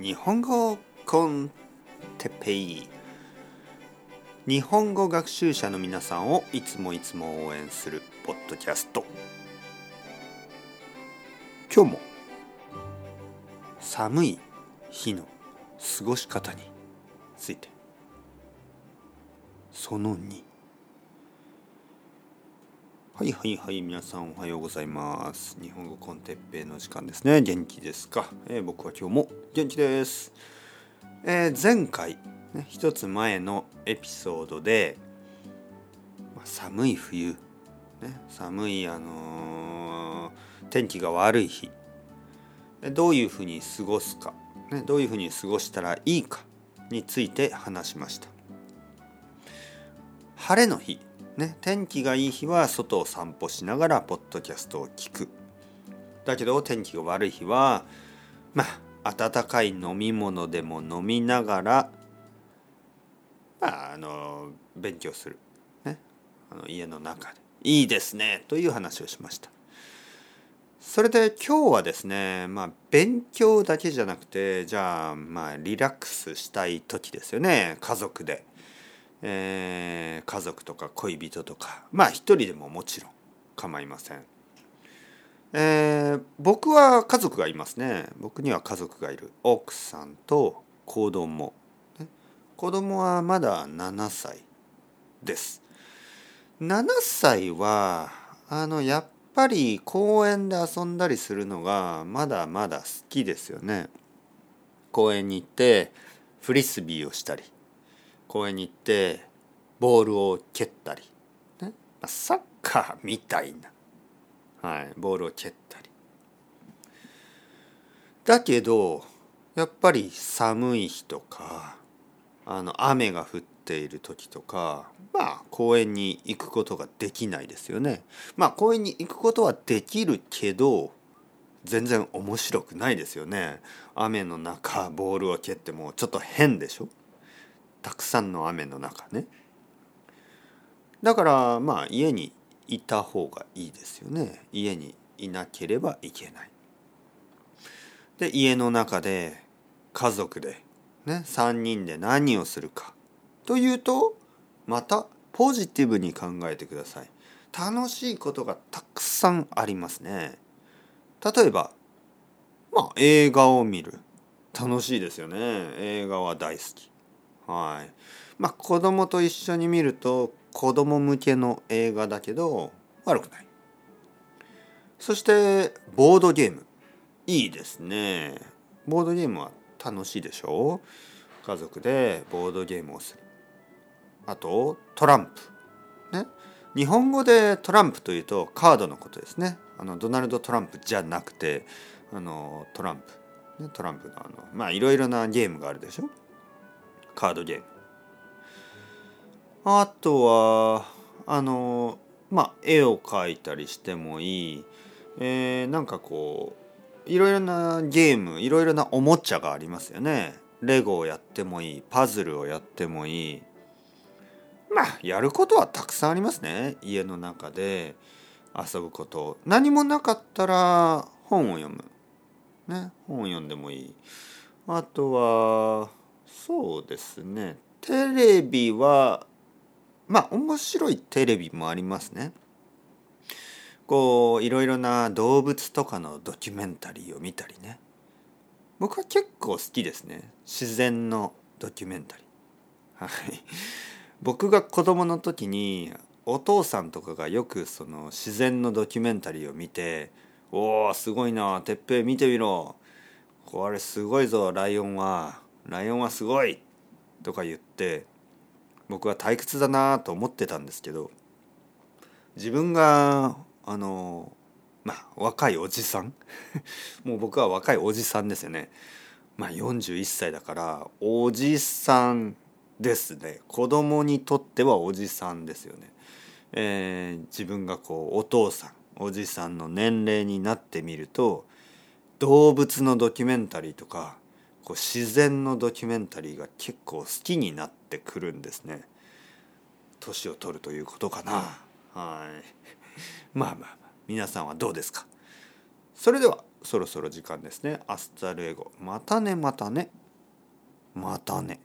日本語コンテペイ。日本語学習者の皆さんをいつもいつも応援するポッドキャスト。今日も寒い日の過ごし方について。その2はいはいはい皆さんおはようございます。日本語コンテッペイの時間ですね。元気ですか、えー、僕は今日も元気です、えー、前回ね一つ前のエピソードで、まあ、寒い冬、ね、寒いあのー、天気が悪い日。どういうふうに過ごすか、ね、どういうふうに過ごしたらいいか？について話しました。晴れの日。ね、天気がいい日は外を散歩しながらポッドキャストを聞く。だけど天気が悪い日はまあ温かい飲み物でも飲みながらまああの勉強する、ね、あの家の中でいいですねという話をしました。それで今日はですねまあ勉強だけじゃなくてじゃあまあリラックスしたい時ですよね家族で。えー、家族とか恋人とかまあ一人でももちろん構いません。えー、僕は家族がいますね。僕には家族がいる。奥さんと子供、子供はまだ7歳です。7歳はあのやっぱり公園で遊んだりするのがまだまだ好きですよね。公園に行ってフリスビーをしたり。公園に行ってボールを蹴ったり、ね、サッカーみたいな、はい、ボールを蹴ったり。だけどやっぱり寒い日とかあの雨が降っている時とかまあ公園に行くことができないですよね。まあ公園に行くことはできるけど全然面白くないですよね。雨の中ボールを蹴ってもちょっと変でしょ？たくさんの雨の中ね。だからまあ家にいた方がいいですよね。家にいなければいけない。で家の中で家族でね3人で何をするか。というとまたポジティブに考えてください。楽しいことがたくさんありますね。例えばまあ映画を見る。楽しいですよね。映画は大好き。はい。まあ子供と一緒に見ると子供向けの映画だけど悪くない。そしてボードゲーム。いいですね。ボードゲームは楽しいでしょ？家族でボードゲームをする。あとトランプ。ね。日本語でトランプというとカードのことですね。あのドナルド・トランプじゃなくてあのトランプ。ね、トランプのあのまあいろいろなゲームがあるでしょ？カードゲーム。あとはあのまあ絵を描いたりしてもいい、えー、なんかこういろいろなゲームいろいろなおもちゃがありますよね。レゴをやってもいい。パズルをやってもいい。まあやることはたくさんありますね。家の中で遊ぶこと。何もなかったら本を読む。ね。本を読んでもいい。あとはそうですね。テレビはまあ面白いテレビもありますね。こういろいろな動物とかのドキュメンタリーを見たりね。僕は結構好きですね。自然のドキュメンタリー。はい、僕が子供の時にお父さんとかがよくその自然のドキュメンタリーを見て「おおすごいなてっぺい見てみろ。これすごいぞライオンは。ライオンはすごい!」とか言って僕は退屈だなと思ってたんですけど自分があのまあ若いおじさん？もう僕は若いおじさんですよね。まあ41歳だからおじさんですね子供にとってはおじさんですよね。えー、自分がこうお父さんおじさんの年齢になってみると動物のドキュメンタリーとかこう自然のドキュメンタリーが結構好きになってくるんですね。年を取るということかな。はい。まあまあまあ。皆さんはどうですか？それではそろそろ時間ですね。アスタルエゴ。またねまたね。またね。